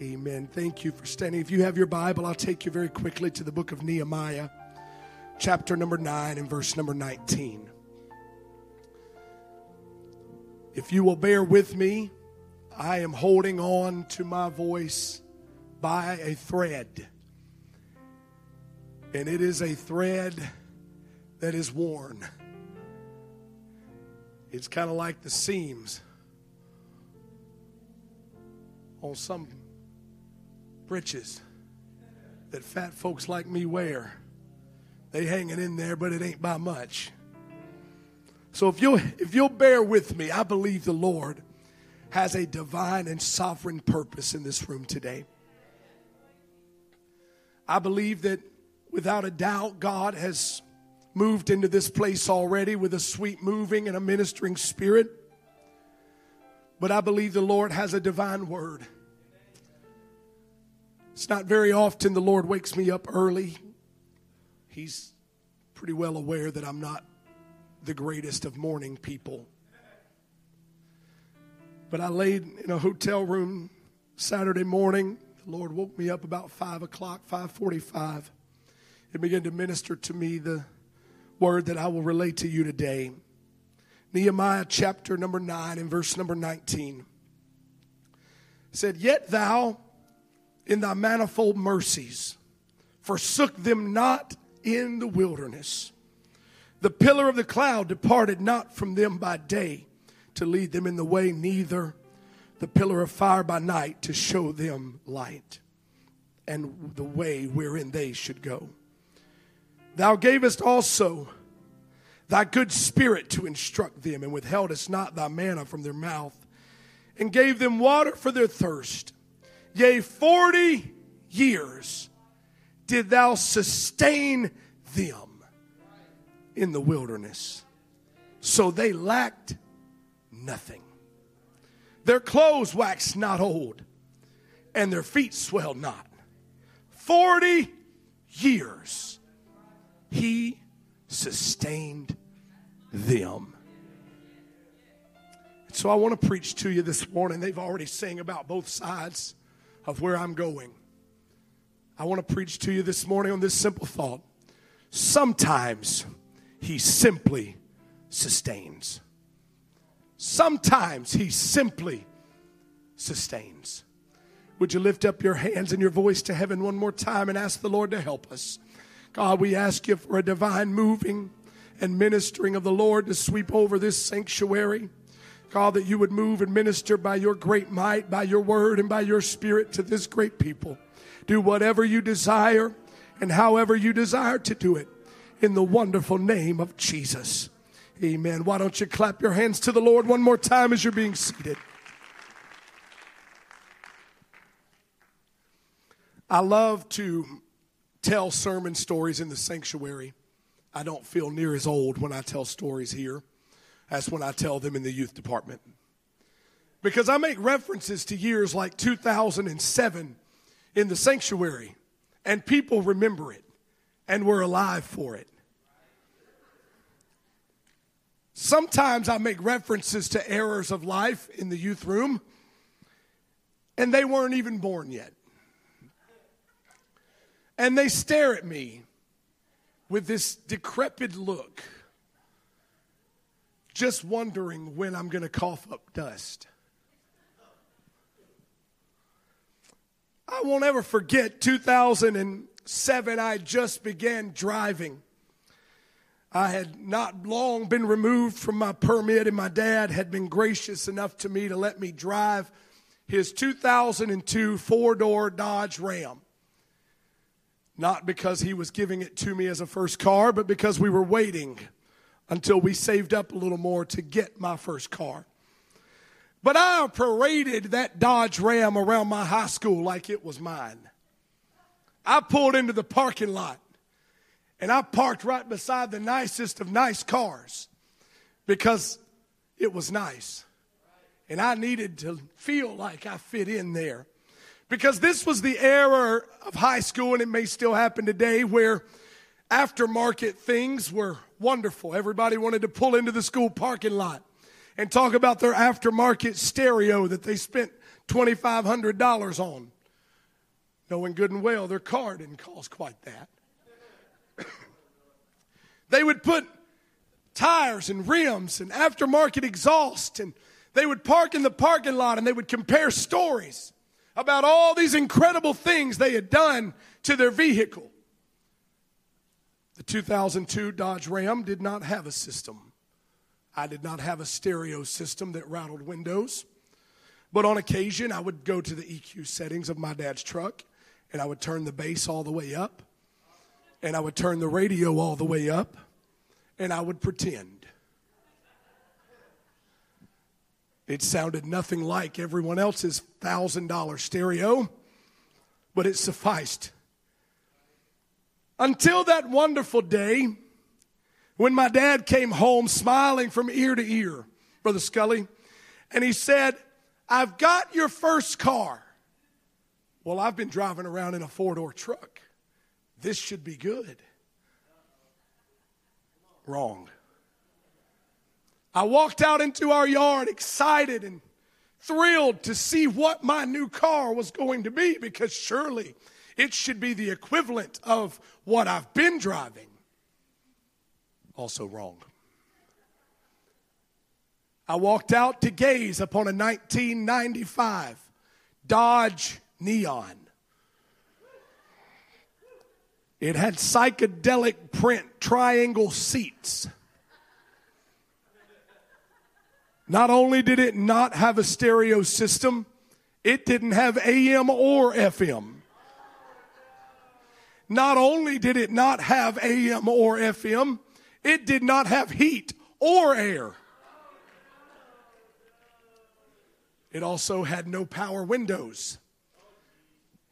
Amen. Thank you for standing. If you have your Bible, I'll take you very quickly to the book of Nehemiah, chapter number 9 and verse number 19. If you will bear with me, I am holding on to my voice by a thread. And it is a thread that is worn. It's kind of like the seams on some breeches that fat folks like me wear. They hanging in there, but it ain't by much. So if you'll if you'll bear with me, I believe the Lord has a divine and sovereign purpose in this room today. I believe that without a doubt God has moved into this place already with a sweet moving and a ministering spirit. But I believe the Lord has a divine word. It's not very often the Lord wakes me up early. He's pretty well aware that I'm not the greatest of morning people. But I laid in a hotel room Saturday morning. The Lord woke me up about five o'clock, five forty-five, and began to minister to me the word that I will relate to you today. Nehemiah chapter number nine and verse number nineteen said, "Yet thou." In thy manifold mercies. Forsook them not in the wilderness. The pillar of the cloud departed not from them by day to lead them in the way, neither the pillar of fire by night to show them light and the way wherein they should go. Thou gavest also thy good spirit to instruct them, and withheldest not thy manna from their mouth, and gave them water for their thirst Yea, 40 years did thou sustain them in the wilderness. So they lacked nothing. Their clothes waxed not old, and their feet swelled not. 40 years he sustained them. So I want to preach to you this morning. They've already sang about both sides of where I'm going. I want to preach to you this morning on this simple thought. Sometimes he simply sustains. Sometimes he simply sustains. Would you lift up your hands and your voice to heaven one more time and ask the Lord to help us? God, we ask you for a divine moving and ministering of the Lord to sweep over this sanctuary. God, that you would move and minister by your great might, by your word, and by your spirit to this great people. Do whatever you desire and however you desire to do it in the wonderful name of Jesus. Amen. Why don't you clap your hands to the Lord one more time as you're being seated? I love to tell sermon stories in the sanctuary. I don't feel near as old when I tell stories here. That's when I tell them in the youth department. Because I make references to years like 2007 in the sanctuary, and people remember it, and we're alive for it. Sometimes I make references to errors of life in the youth room, and they weren't even born yet. And they stare at me with this decrepit look just wondering when I'm going to cough up dust. I won't ever forget 2007, I just began driving. I had not long been removed from my permit, and my dad had been gracious enough to me to let me drive his 2002 four door Dodge Ram. Not because he was giving it to me as a first car, but because we were waiting until we saved up a little more to get my first car. But I paraded that Dodge Ram around my high school like it was mine. I pulled into the parking lot and I parked right beside the nicest of nice cars because it was nice. And I needed to feel like I fit in there. Because this was the era of high school, and it may still happen today, where aftermarket things were wonderful. Everybody wanted to pull into the school parking lot and talk about their aftermarket stereo that they spent $2,500 on. knowing good and well their car didn't cost quite that. they would put tires and rims and aftermarket exhaust, and they would park in the parking lot and they would compare stories about all these incredible things they had done to their vehicle. The 2002 Dodge Ram did not have a system. I did not have a stereo system that rattled windows. But on occasion, I would go to the EQ settings of my dad's truck and I would turn the bass all the way up and I would turn the radio all the way up and I would pretend. It sounded nothing like everyone else's $1,000 stereo, but it sufficed. Until that wonderful day when my dad came home smiling from ear to ear, Brother Scully, and he said, I've got your first car. Well, I've been driving around in a four door truck. This should be good. Wrong. I walked out into our yard excited and thrilled to see what my new car was going to be because surely it should be the equivalent of what I've been driving. Also, wrong. I walked out to gaze upon a 1995 Dodge Neon. It had psychedelic print triangle seats. Not only did it not have a stereo system, it didn't have AM or FM. Not only did it not have AM or FM, it did not have heat or air. It also had no power windows.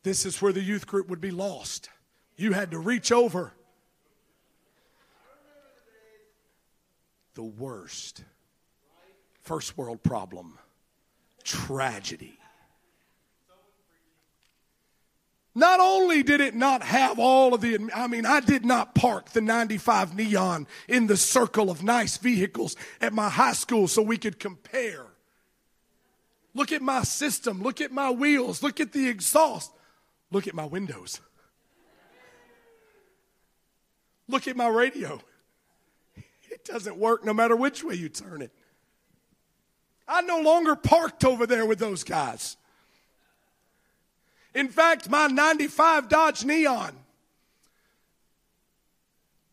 This is where the youth group would be lost. You had to reach over. The worst. First world problem. Tragedy. Not only did it not have all of the, I mean, I did not park the 95 Neon in the circle of nice vehicles at my high school so we could compare. Look at my system. Look at my wheels. Look at the exhaust. Look at my windows. Look at my radio. It doesn't work no matter which way you turn it. I no longer parked over there with those guys. In fact, my 95 Dodge Neon,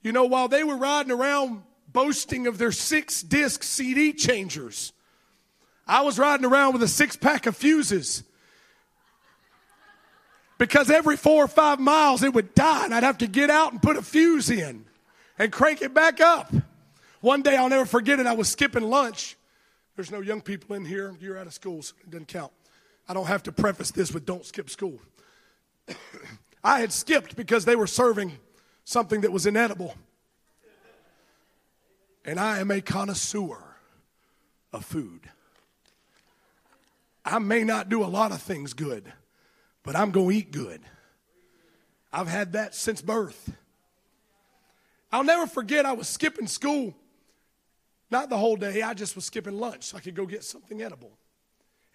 you know, while they were riding around boasting of their six disc CD changers, I was riding around with a six pack of fuses because every four or five miles it would die and I'd have to get out and put a fuse in and crank it back up. One day I'll never forget it. I was skipping lunch. There's no young people in here. You're out of school, so it doesn't count. I don't have to preface this with don't skip school. I had skipped because they were serving something that was inedible. And I am a connoisseur of food. I may not do a lot of things good, but I'm going to eat good. I've had that since birth. I'll never forget, I was skipping school. Not the whole day, I just was skipping lunch so I could go get something edible.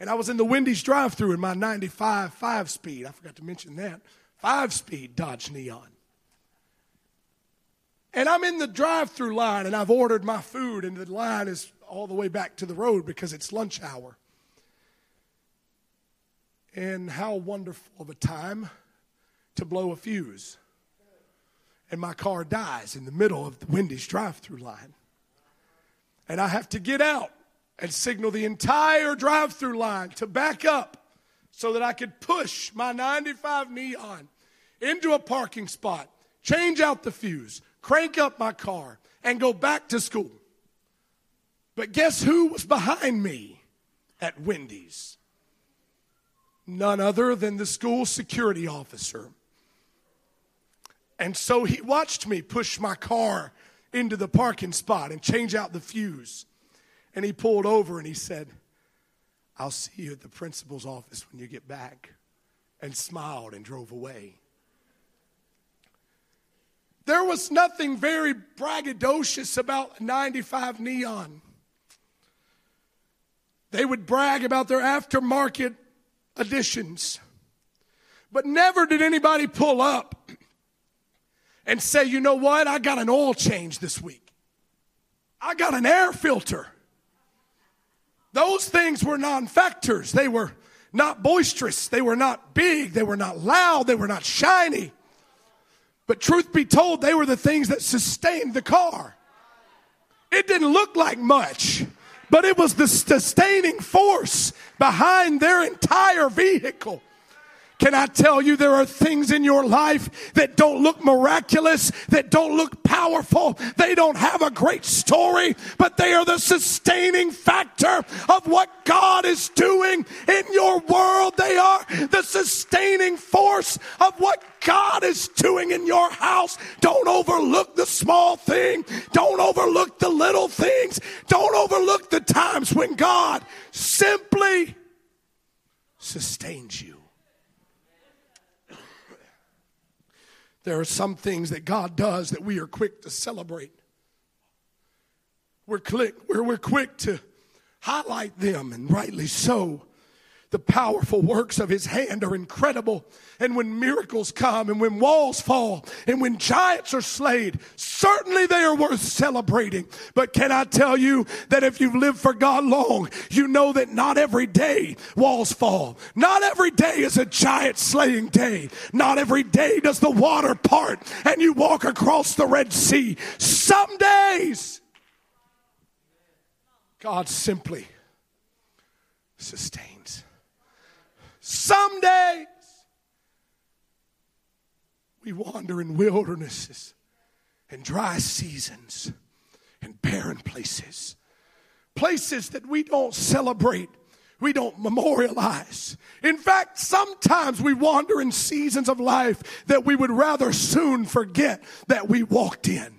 And I was in the Wendy's drive through in my 95 five speed. I forgot to mention that. Five speed Dodge Neon. And I'm in the drive through line and I've ordered my food, and the line is all the way back to the road because it's lunch hour. And how wonderful of a time to blow a fuse. And my car dies in the middle of the Wendy's drive through line. And I have to get out and signal the entire drive through line to back up so that I could push my 95 Neon into a parking spot, change out the fuse, crank up my car, and go back to school. But guess who was behind me at Wendy's? none other than the school security officer. And so he watched me push my car into the parking spot and change out the fuse. And he pulled over and he said, I'll see you at the principal's office when you get back. And smiled and drove away. There was nothing very braggadocious about 95 Neon. They would brag about their aftermarket additions. But never did anybody pull up and say, you know what? I got an oil change this week. I got an air filter. Those things were non factors. They were not boisterous. They were not big. They were not loud. They were not shiny. But truth be told, they were the things that sustained the car. It didn't look like much, but it was the sustaining force behind their entire vehicle. Can I tell you there are things in your life that don't look miraculous, that don't look powerful, they don't have a great story, but they are the sustaining factor of what God is doing in your world. They are the sustaining force of what God is doing in your house. Don't overlook the small thing. Don't overlook the little things. Don't overlook the times when God simply sustains you. There are some things that God does that we are quick to celebrate. We're quick, we're, we're quick to highlight them, and rightly so. The powerful works of his hand are incredible. And when miracles come and when walls fall and when giants are slayed, certainly they are worth celebrating. But can I tell you that if you've lived for God long, you know that not every day walls fall. Not every day is a giant slaying day. Not every day does the water part and you walk across the Red Sea. Some days, God simply sustains. Some days we wander in wildernesses and dry seasons and barren places. Places that we don't celebrate, we don't memorialize. In fact, sometimes we wander in seasons of life that we would rather soon forget that we walked in.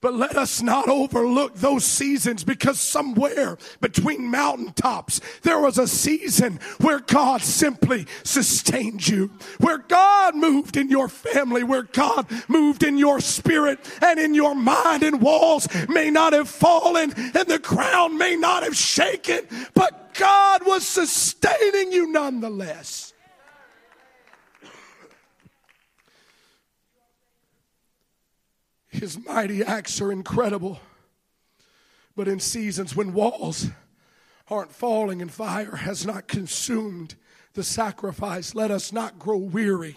But let us not overlook those seasons because somewhere between mountaintops, there was a season where God simply sustained you, where God moved in your family, where God moved in your spirit and in your mind, and walls may not have fallen and the ground may not have shaken, but God was sustaining you nonetheless. His mighty acts are incredible. But in seasons when walls aren't falling and fire has not consumed the sacrifice, let us not grow weary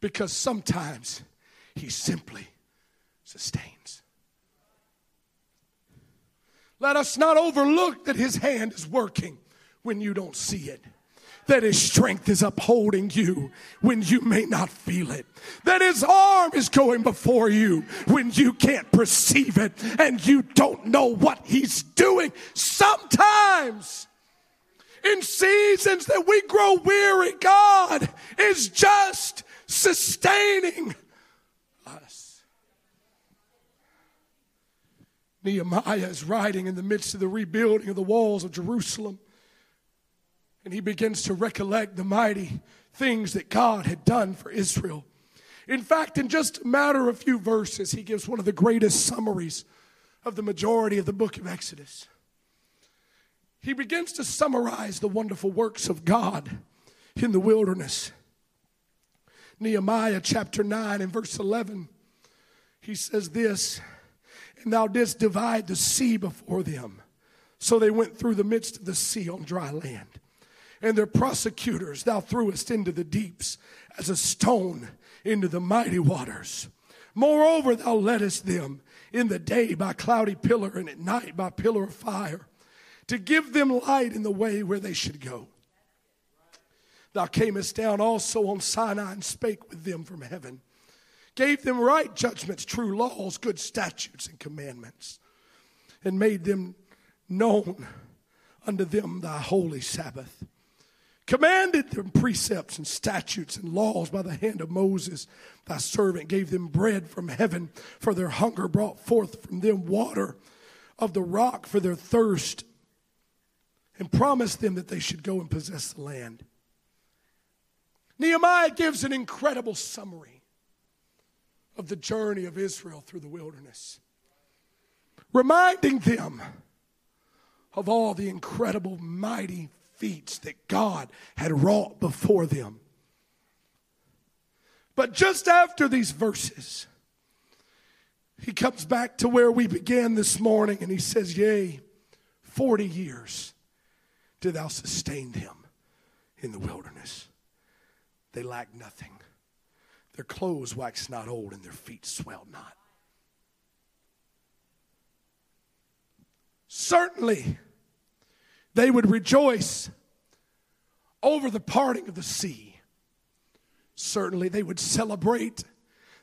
because sometimes He simply sustains. Let us not overlook that His hand is working when you don't see it that his strength is upholding you when you may not feel it, that his arm is going before you when you can't perceive it and you don't know what he's doing. Sometimes, in seasons that we grow weary, God is just sustaining us. Nehemiah is writing in the midst of the rebuilding of the walls of Jerusalem and he begins to recollect the mighty things that God had done for Israel. In fact, in just a matter of a few verses, he gives one of the greatest summaries of the majority of the book of Exodus. He begins to summarize the wonderful works of God in the wilderness. Nehemiah chapter 9 and verse 11, he says this, And thou didst divide the sea before them. So they went through the midst of the sea on dry land and their prosecutors thou threwest into the deeps as a stone into the mighty waters. Moreover, thou leddest them in the day by cloudy pillar and at night by pillar of fire to give them light in the way where they should go. Thou camest down also on Sinai and spake with them from heaven, gave them right judgments, true laws, good statutes, and commandments, and made them known unto them thy holy Sabbath commanded them precepts and statutes and laws by the hand of Moses, thy servant, gave them bread from heaven for their hunger, brought forth from them water of the rock for their thirst, and promised them that they should go and possess the land. Nehemiah gives an incredible summary of the journey of Israel through the wilderness, reminding them of all the incredible, mighty feats that God had wrought before them. But just after these verses, he comes back to where we began this morning and he says, Yea, 40 years did thou sustain them in the wilderness. They lacked nothing. Their clothes waxed not old and their feet swelled not. Certainly, they would rejoice over the parting of the sea. Certainly, they would celebrate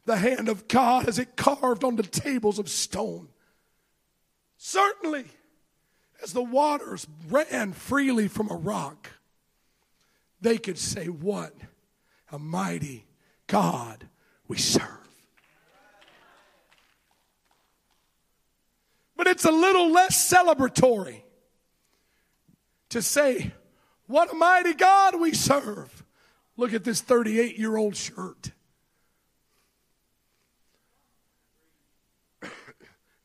the hand of God as it carved on the tables of stone. Certainly, as the waters ran freely from a rock, they could say, What a mighty God we serve. But it's a little less celebratory to say, What a mighty God we serve. Look at this 38 year old shirt.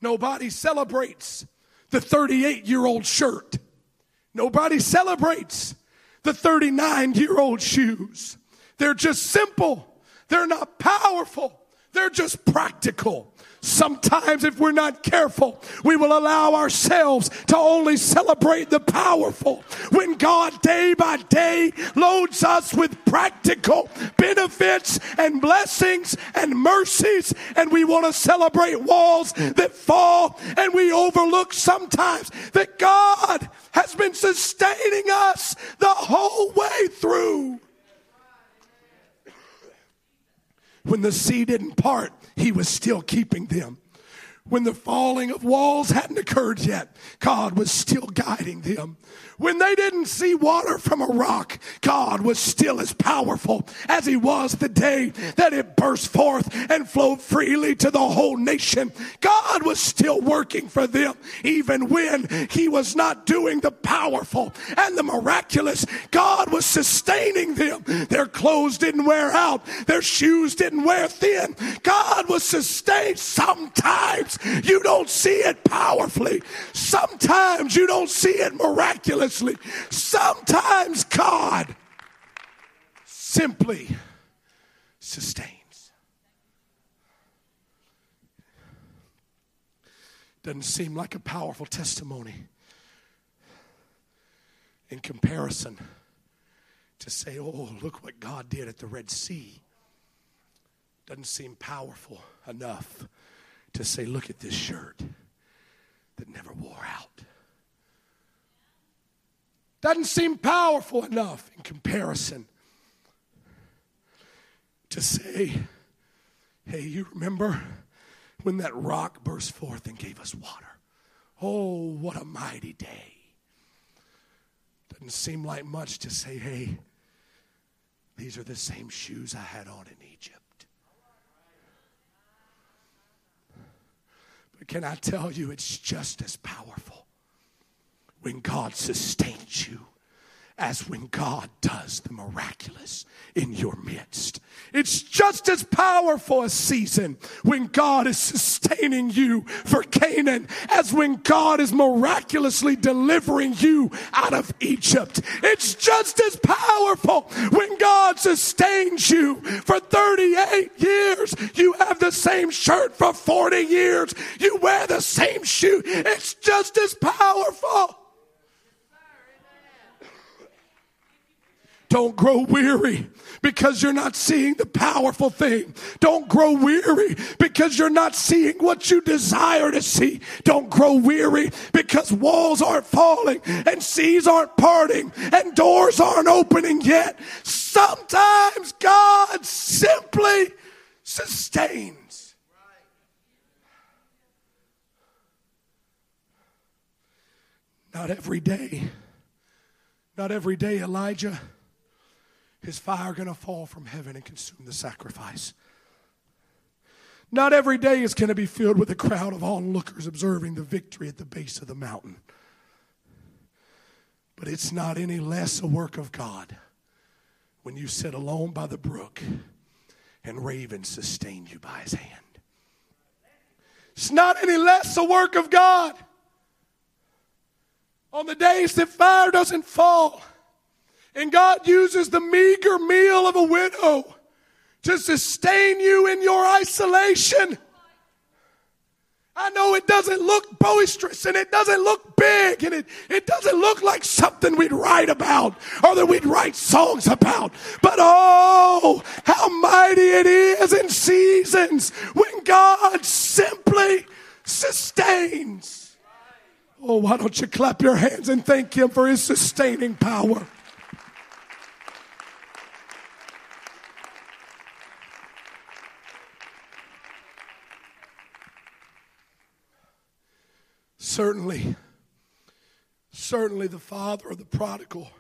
Nobody celebrates the 38 year old shirt. Nobody celebrates the 39 year old shoes. They're just simple. They're not powerful. They're just practical. Sometimes, if we're not careful, we will allow ourselves to only celebrate the powerful when God day by day loads us with practical benefits and blessings and mercies, and we want to celebrate walls that fall, and we overlook sometimes that God has been sustaining us the whole way through. When the sea didn't part, he was still keeping them. When the falling of walls hadn't occurred yet, God was still guiding them. When they didn't see water from a rock, God was still as powerful as he was the day that it burst forth and flowed freely to the whole nation. God was still working for them even when he was not doing the powerful and the miraculous. God was sustaining them. Their clothes didn't wear out. Their shoes didn't wear thin. God was sustained. Sometimes you don't see it powerfully. Sometimes you don't see it miraculously. Sometimes God simply sustains. Doesn't seem like a powerful testimony in comparison to say, oh, look what God did at the Red Sea. Doesn't seem powerful enough to say, look at this shirt that never wore out. Doesn't seem powerful enough in comparison to say, hey, you remember when that rock burst forth and gave us water? Oh, what a mighty day. Doesn't seem like much to say, hey, these are the same shoes I had on in Egypt. But can I tell you, it's just as powerful when God sustains you as when God does the miraculous in your midst. It's just as powerful a season when God is sustaining you for Canaan as when God is miraculously delivering you out of Egypt. It's just as powerful when God sustains you for 38 years. You have the same shirt for 40 years. You wear the same shoe. It's just as powerful. Don't grow weary because you're not seeing the powerful thing. Don't grow weary because you're not seeing what you desire to see. Don't grow weary because walls aren't falling and seas aren't parting and doors aren't opening yet. Sometimes God simply sustains. Not every day. Not every day, Elijah is fire going to fall from heaven and consume the sacrifice? Not every day is going to be filled with a crowd of onlookers observing the victory at the base of the mountain. But it's not any less a work of God when you sit alone by the brook and ravens sustain you by his hand. It's not any less a work of God on the days that fire doesn't fall and God uses the meager meal of a widow to sustain you in your isolation. I know it doesn't look boisterous and it doesn't look big and it, it doesn't look like something we'd write about or that we'd write songs about. But oh, how mighty it is in seasons when God simply sustains. Oh, why don't you clap your hands and thank Him for His sustaining power? Certainly, certainly the father of the prodigal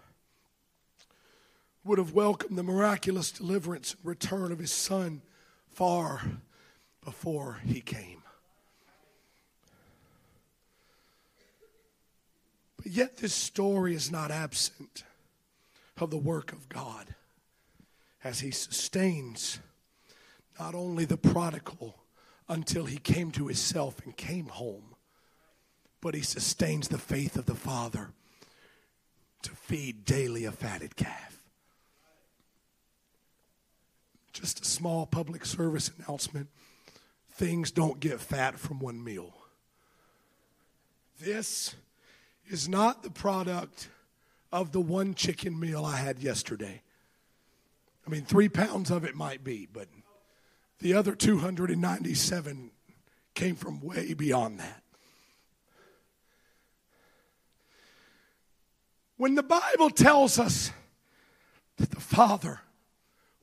would have welcomed the miraculous deliverance and return of his son far before he came. But yet, this story is not absent of the work of God as he sustains not only the prodigal until he came to himself and came home but he sustains the faith of the father to feed daily a fatted calf. Just a small public service announcement. Things don't get fat from one meal. This is not the product of the one chicken meal I had yesterday. I mean, three pounds of it might be, but the other 297 came from way beyond that. When the Bible tells us that the Father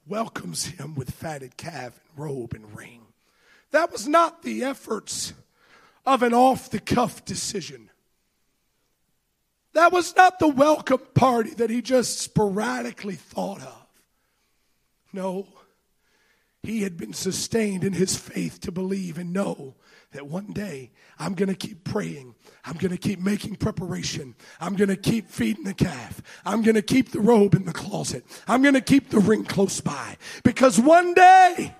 welcomes him with fatted calf and robe and ring, that was not the efforts of an off the cuff decision. That was not the welcome party that he just sporadically thought of. No, he had been sustained in his faith to believe and know that one day I'm going to keep praying. I'm going to keep making preparation. I'm going to keep feeding the calf. I'm going to keep the robe in the closet. I'm going to keep the ring close by because one day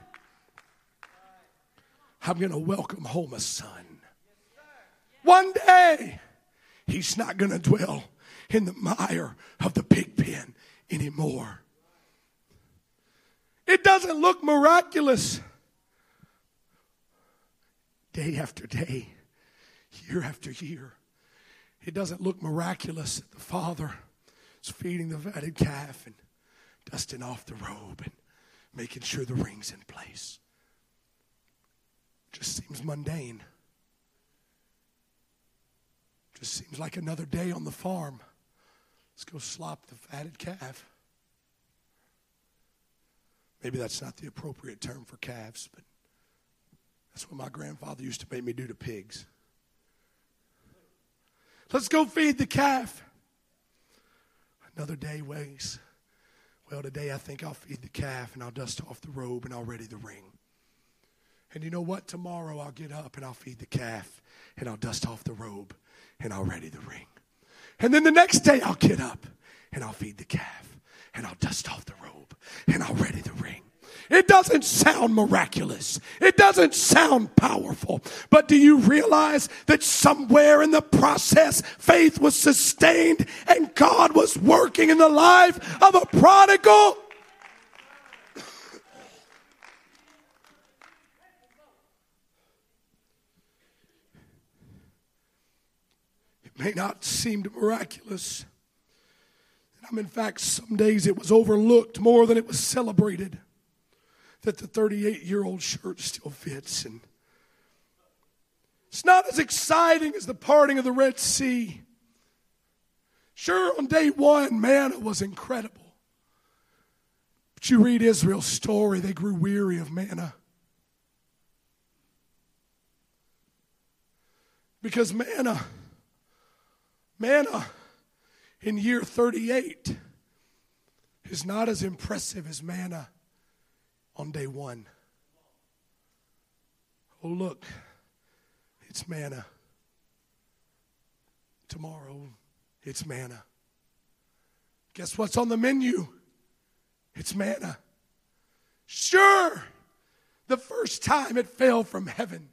I'm going to welcome home a son. One day he's not going to dwell in the mire of the pig pen anymore. It doesn't look miraculous day after day, year after year. It doesn't look miraculous that the Father is feeding the fatted calf and dusting off the robe and making sure the ring's in place. Just seems mundane. Just seems like another day on the farm. Let's go slop the fatted calf. Maybe that's not the appropriate term for calves, but that's what my grandfather used to make me do to pigs. Let's go feed the calf. Another day waits. Well, today I think I'll feed the calf and I'll dust off the robe and I'll ready the ring. And you know what? Tomorrow I'll get up and I'll feed the calf and I'll dust off the robe and I'll ready the ring. And then the next day I'll get up and I'll feed the calf and I'll dust off the robe and I'll ready the ring. It doesn't sound miraculous. It doesn't sound powerful. But do you realize that somewhere in the process, faith was sustained and God was working in the life of a prodigal? It may not seem miraculous. in fact, some days it was overlooked more than it was celebrated that the 38 year old shirt still fits. And it's not as exciting as the parting of the Red Sea. Sure, on day one, manna was incredible. But you read Israel's story, they grew weary of manna. Because manna, manna in year 38 is not as impressive as manna on day one. Oh, look, it's manna. Tomorrow, it's manna. Guess what's on the menu? It's manna. Sure, the first time it fell from heaven,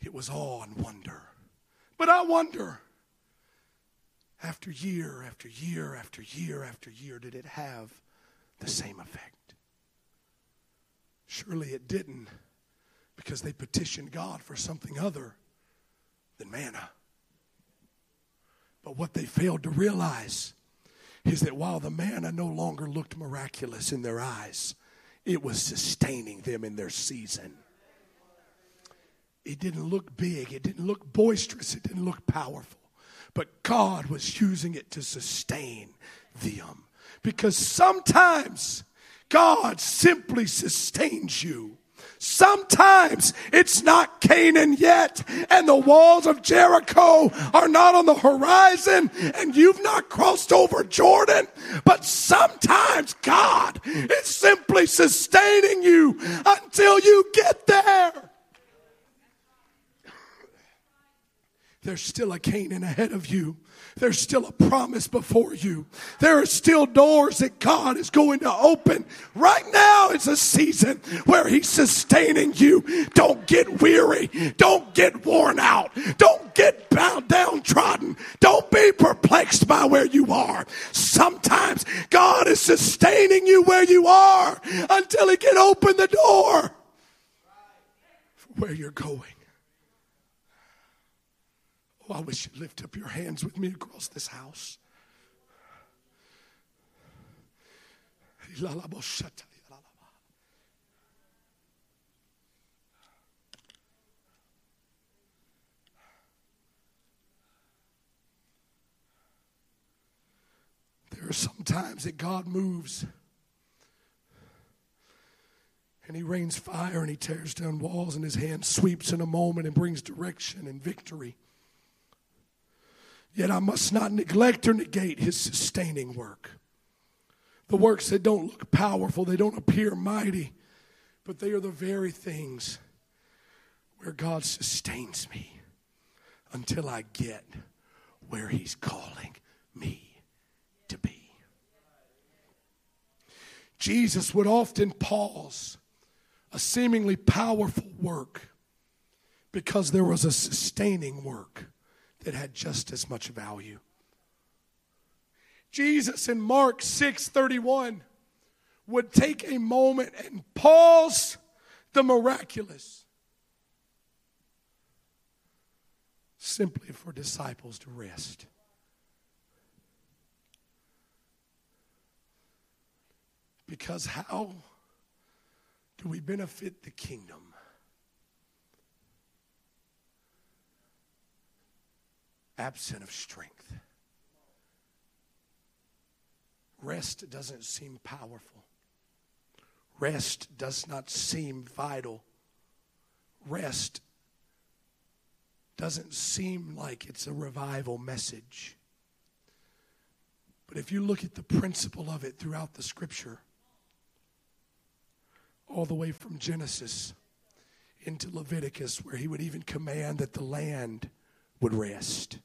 it was awe and wonder. But I wonder, after year after year after year after year, did it have the same effect? Surely it didn't because they petitioned God for something other than manna. But what they failed to realize is that while the manna no longer looked miraculous in their eyes, it was sustaining them in their season. It didn't look big, it didn't look boisterous, it didn't look powerful, but God was using it to sustain them. Because sometimes God simply sustains you Sometimes it's not Canaan yet, and the walls of Jericho are not on the horizon, and you've not crossed over Jordan. But sometimes God is simply sustaining you until you get there. There's still a Canaan ahead of you. There's still a promise before you. There are still doors that God is going to open. Right now, it's a season where He's sustaining you. Don't get weary. Don't get worn out. Don't get bound downtrodden. Don't be perplexed by where you are. Sometimes God is sustaining you where you are until He can open the door for where you're going. Oh, I wish you'd lift up your hands with me across this house. There are some times that God moves and he rains fire and he tears down walls and his hand sweeps in a moment and brings direction and victory. Yet I must not neglect or negate his sustaining work. The works that don't look powerful, they don't appear mighty, but they are the very things where God sustains me until I get where he's calling me to be. Jesus would often pause a seemingly powerful work because there was a sustaining work that had just as much value. Jesus in Mark 6:31 would take a moment and pause the miraculous simply for disciples to rest. Because how do we benefit the kingdom? Absent of strength. Rest doesn't seem powerful. Rest does not seem vital. Rest doesn't seem like it's a revival message. But if you look at the principle of it throughout the scripture, all the way from Genesis into Leviticus, where he would even command that the land would rest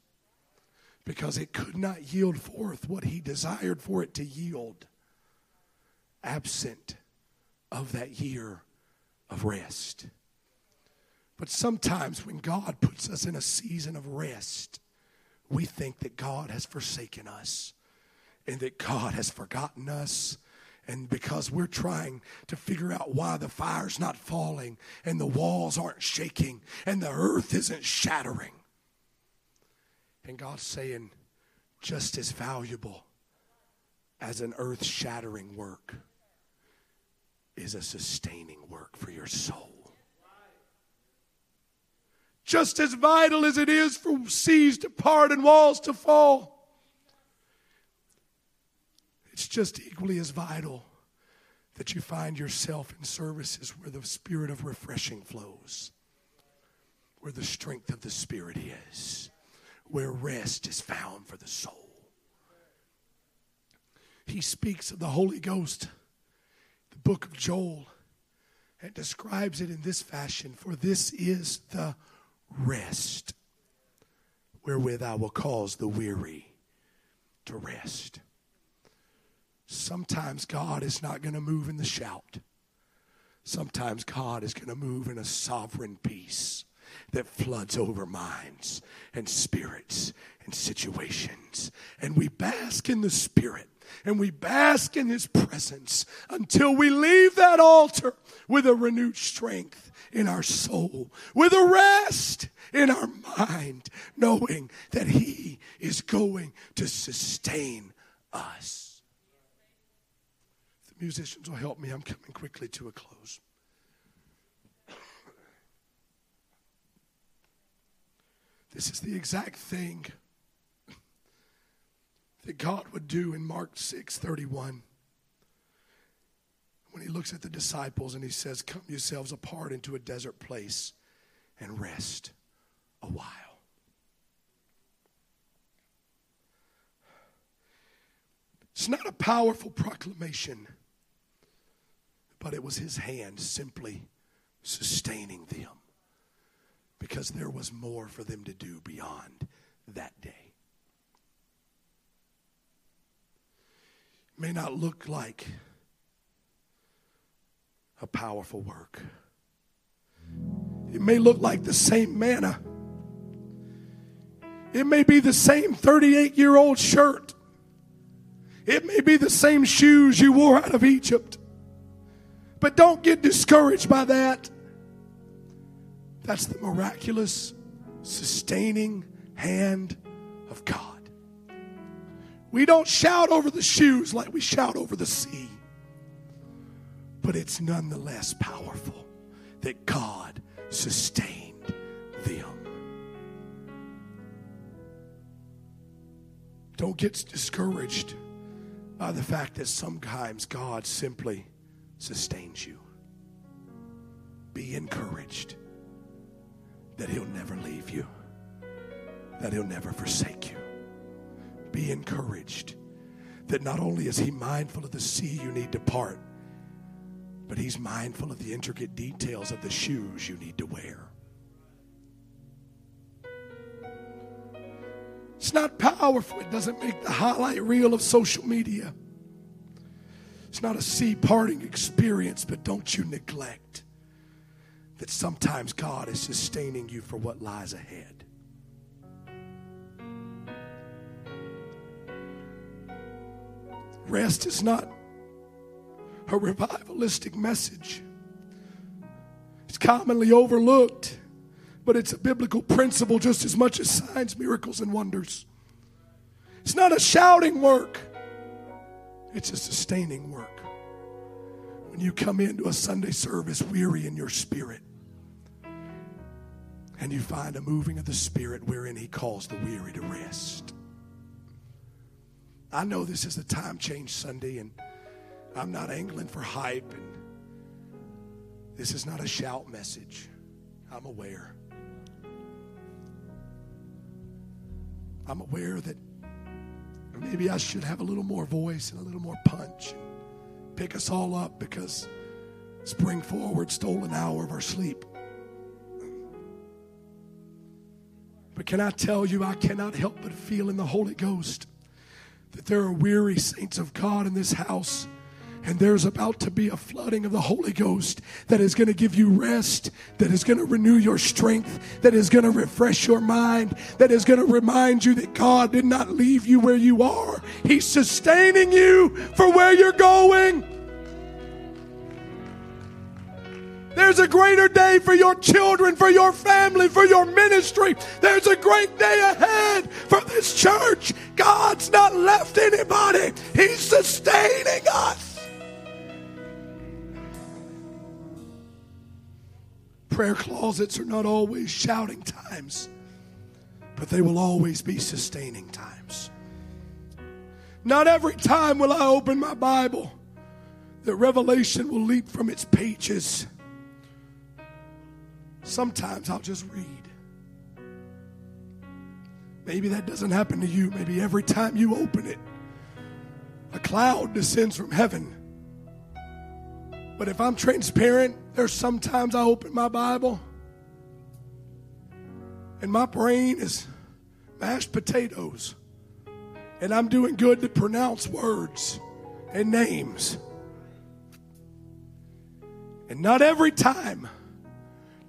because it could not yield forth what he desired for it to yield, absent of that year of rest. But sometimes when God puts us in a season of rest, we think that God has forsaken us and that God has forgotten us. And because we're trying to figure out why the fire's not falling and the walls aren't shaking and the earth isn't shattering, and God's saying, just as valuable as an earth shattering work is a sustaining work for your soul. Just as vital as it is for seas to part and walls to fall, it's just equally as vital that you find yourself in services where the spirit of refreshing flows, where the strength of the Spirit is where rest is found for the soul. He speaks of the Holy Ghost, the book of Joel, and describes it in this fashion For this is the rest wherewith I will cause the weary to rest. Sometimes God is not going to move in the shout. Sometimes God is going to move in a sovereign peace that floods over minds and spirits and situations. And we bask in the Spirit and we bask in His presence until we leave that altar with a renewed strength in our soul, with a rest in our mind, knowing that He is going to sustain us. The musicians will help me. I'm coming quickly to a close. This is the exact thing that God would do in Mark 6 31 when he looks at the disciples and he says, Come yourselves apart into a desert place and rest a while. It's not a powerful proclamation, but it was his hand simply sustaining them because there was more for them to do beyond that day. It may not look like a powerful work. It may look like the same manna. It may be the same 38 year old shirt. It may be the same shoes you wore out of Egypt. But don't get discouraged by that. That's the miraculous, sustaining hand of God. We don't shout over the shoes like we shout over the sea but it's nonetheless powerful that God sustained them. Don't get discouraged by the fact that sometimes God simply sustains you. Be encouraged that He'll never leave you, that He'll never forsake you. Be encouraged that not only is He mindful of the sea you need to part, but he's mindful of the intricate details of the shoes you need to wear. It's not powerful. It doesn't make the highlight reel of social media. It's not a sea parting experience, but don't you neglect that sometimes God is sustaining you for what lies ahead. Rest is not a revivalistic message. It's commonly overlooked, but it's a biblical principle just as much as signs, miracles, and wonders. It's not a shouting work, it's a sustaining work. When you come into a Sunday service weary in your spirit, and you find a moving of the Spirit wherein He calls the weary to rest. I know this is a time change Sunday, and I'm not angling for hype. And this is not a shout message. I'm aware. I'm aware that maybe I should have a little more voice and a little more punch and pick us all up because spring forward stole an hour of our sleep. But can I tell you, I cannot help but feel in the Holy Ghost that there are weary saints of God in this house and there's about to be a flooding of the Holy Ghost that is going to give you rest, that is going to renew your strength, that is going to refresh your mind, that is going to remind you that God did not leave you where you are. He's sustaining you for where you're going. There's a greater day for your children, for your family, for your ministry. There's a great day ahead for this church. God's not left anybody, He's sustaining us. Prayer closets are not always shouting times, but they will always be sustaining times. Not every time will I open my Bible that revelation will leap from its pages. Sometimes I'll just read. Maybe that doesn't happen to you. Maybe every time you open it, a cloud descends from heaven but if I'm transparent, there's sometimes I open my Bible and my brain is mashed potatoes. And I'm doing good to pronounce words and names. And not every time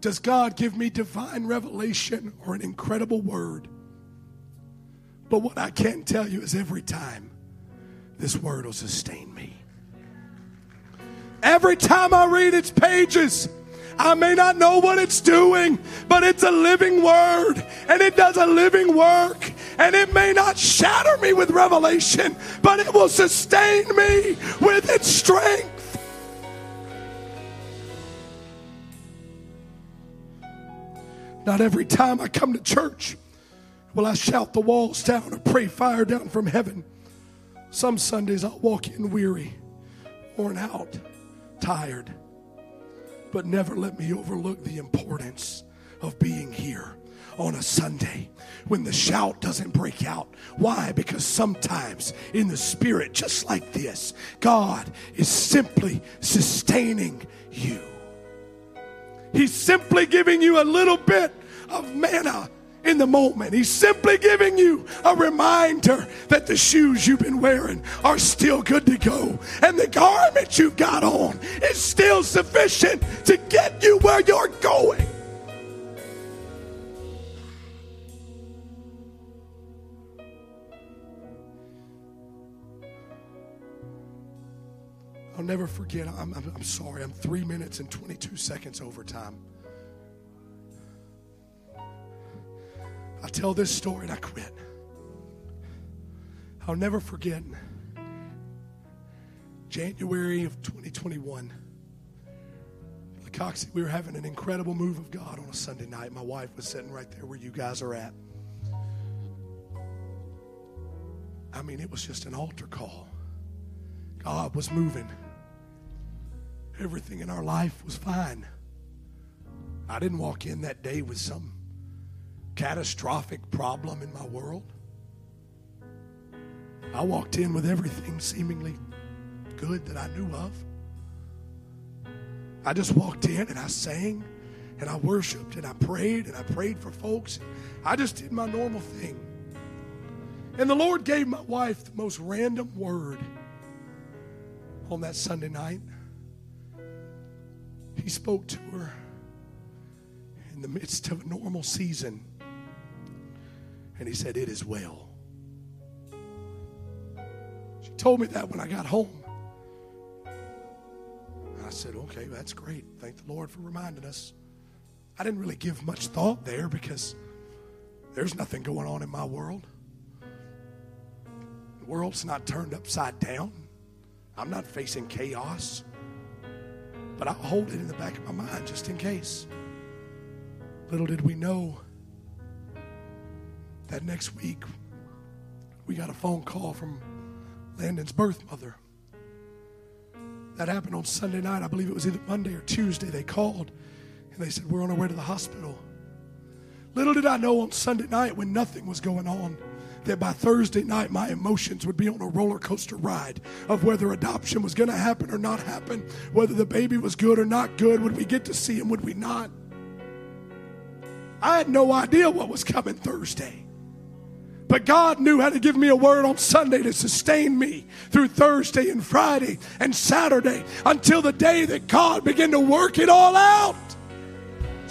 does God give me divine revelation or an incredible word. But what I can tell you is every time this word will sustain me. Every time I read its pages, I may not know what it's doing, but it's a living word and it does a living work. And it may not shatter me with revelation, but it will sustain me with its strength. Not every time I come to church will I shout the walls down or pray fire down from heaven. Some Sundays I'll walk in weary, worn out, tired. But never let me overlook the importance of being here on a Sunday when the shout doesn't break out. Why? Because sometimes in the spirit, just like this, God is simply sustaining you. He's simply giving you a little bit of manna in the moment. He's simply giving you a reminder that the shoes you've been wearing are still good to go. And the garment you've got on is still sufficient to get you where you're going. I'll never forget. I'm, I'm, I'm sorry. I'm three minutes and 22 seconds over time. I tell this story and I quit. I'll never forget January of 2021. Coxie, we were having an incredible move of God on a Sunday night. My wife was sitting right there where you guys are at. I mean, it was just an altar call. God was moving. Everything in our life was fine. I didn't walk in that day with some catastrophic problem in my world. I walked in with everything seemingly good that I knew of. I just walked in and I sang and I worshiped and I prayed and I prayed for folks. I just did my normal thing. And the Lord gave my wife the most random word on that Sunday night. He spoke to her in the midst of a normal season. And he said, It is well. She told me that when I got home. And I said, Okay, that's great. Thank the Lord for reminding us. I didn't really give much thought there because there's nothing going on in my world. The world's not turned upside down. I'm not facing chaos. But I'll hold it in the back of my mind just in case. Little did we know that next week we got a phone call from Landon's birth mother. That happened on Sunday night. I believe it was either Monday or Tuesday. They called and they said, We're on our way to the hospital. Little did I know on Sunday night when nothing was going on that by Thursday night my emotions would be on a roller coaster ride of whether adoption was going to happen or not happen, whether the baby was good or not good, would we get to see him, would we not? I had no idea what was coming Thursday. But God knew how to give me a word on Sunday to sustain me through Thursday and Friday and Saturday until the day that God began to work it all out.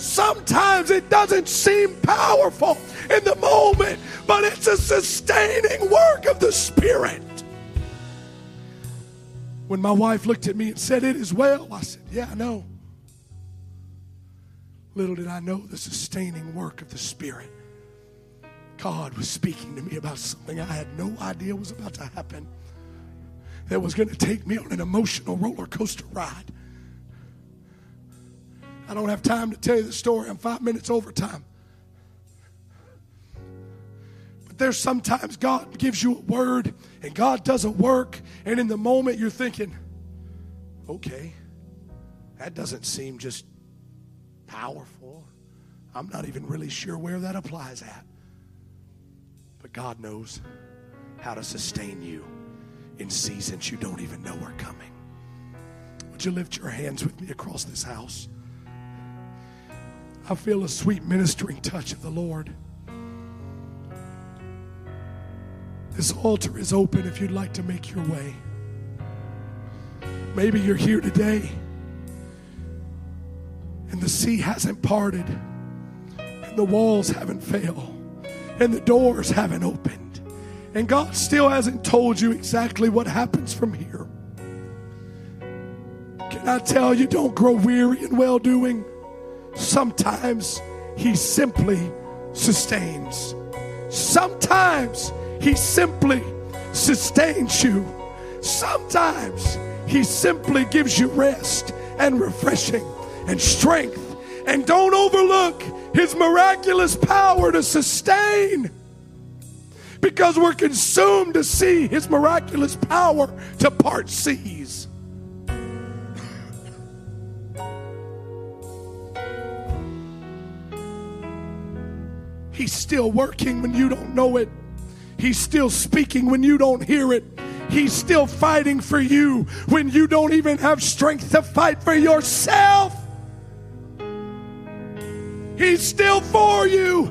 Sometimes it doesn't seem powerful in the moment, but it's a sustaining work of the Spirit. When my wife looked at me and said, It is well, I said, Yeah, I know. Little did I know the sustaining work of the Spirit. God was speaking to me about something I had no idea was about to happen that was going to take me on an emotional roller coaster ride. I don't have time to tell you the story. I'm five minutes over time. But there's sometimes God gives you a word and God does a work, and in the moment you're thinking, okay, that doesn't seem just powerful. I'm not even really sure where that applies at. But God knows how to sustain you in seasons you don't even know are coming. Would you lift your hands with me across this house? I feel a sweet ministering touch of the Lord. This altar is open if you'd like to make your way. Maybe you're here today and the sea hasn't parted, and the walls haven't failed, and the doors haven't opened, and God still hasn't told you exactly what happens from here. Can I tell you, don't grow weary in well doing? Sometimes He simply sustains. Sometimes He simply sustains you. Sometimes He simply gives you rest and refreshing and strength. And don't overlook His miraculous power to sustain because we're consumed to see His miraculous power to part seas. He's still working when you don't know it. He's still speaking when you don't hear it. He's still fighting for you when you don't even have strength to fight for yourself. He's still for you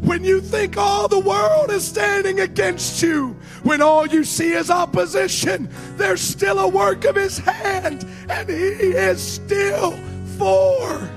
when you think all the world is standing against you. When all you see is opposition, there's still a work of His hand, and He is still for